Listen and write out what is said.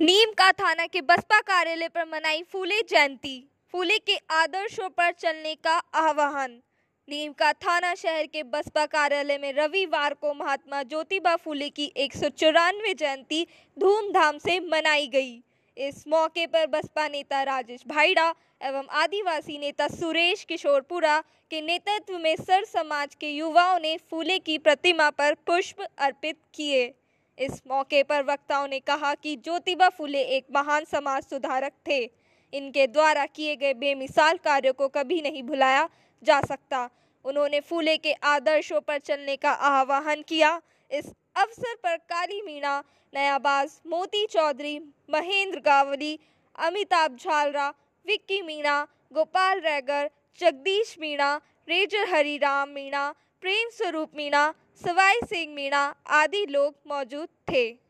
नीम का थाना के बसपा कार्यालय पर मनाई फूले जयंती। फूले के आदर्शों पर चलने का आह्वान। नीम का थाना शहर के बसपा कार्यालय में रविवार को महात्मा ज्योतिबा फूले की एक सौ चौरानवे जयंती धूमधाम से मनाई गई। इस मौके पर बसपा नेता राजेश भाईडा एवं आदिवासी नेता सुरेश किशोरपुरा के नेतृत्व में सर समाज के युवाओं ने फूले की प्रतिमा पर पुष्प अर्पित किए। इस मौके पर वक्ताओं ने कहा कि ज्योतिबा फुले एक महान समाज सुधारक थे। इनके द्वारा किए गए बेमिसाल कार्यों को कभी नहीं भुलाया जा सकता। उन्होंने फूले के आदर्शों पर चलने का आह्वान किया। इस अवसर पर काली मीणा, नयाबाज, मोती चौधरी, महेंद्र गावली, अमिताभ झालरा, विक्की मीणा, गोपाल रैगर, जगदीश मीणा, रेजर हरिराम मीणा प्रेम स्वरूप मीणा सवाई सिंह मीणा आदि लोग मौजूद थे।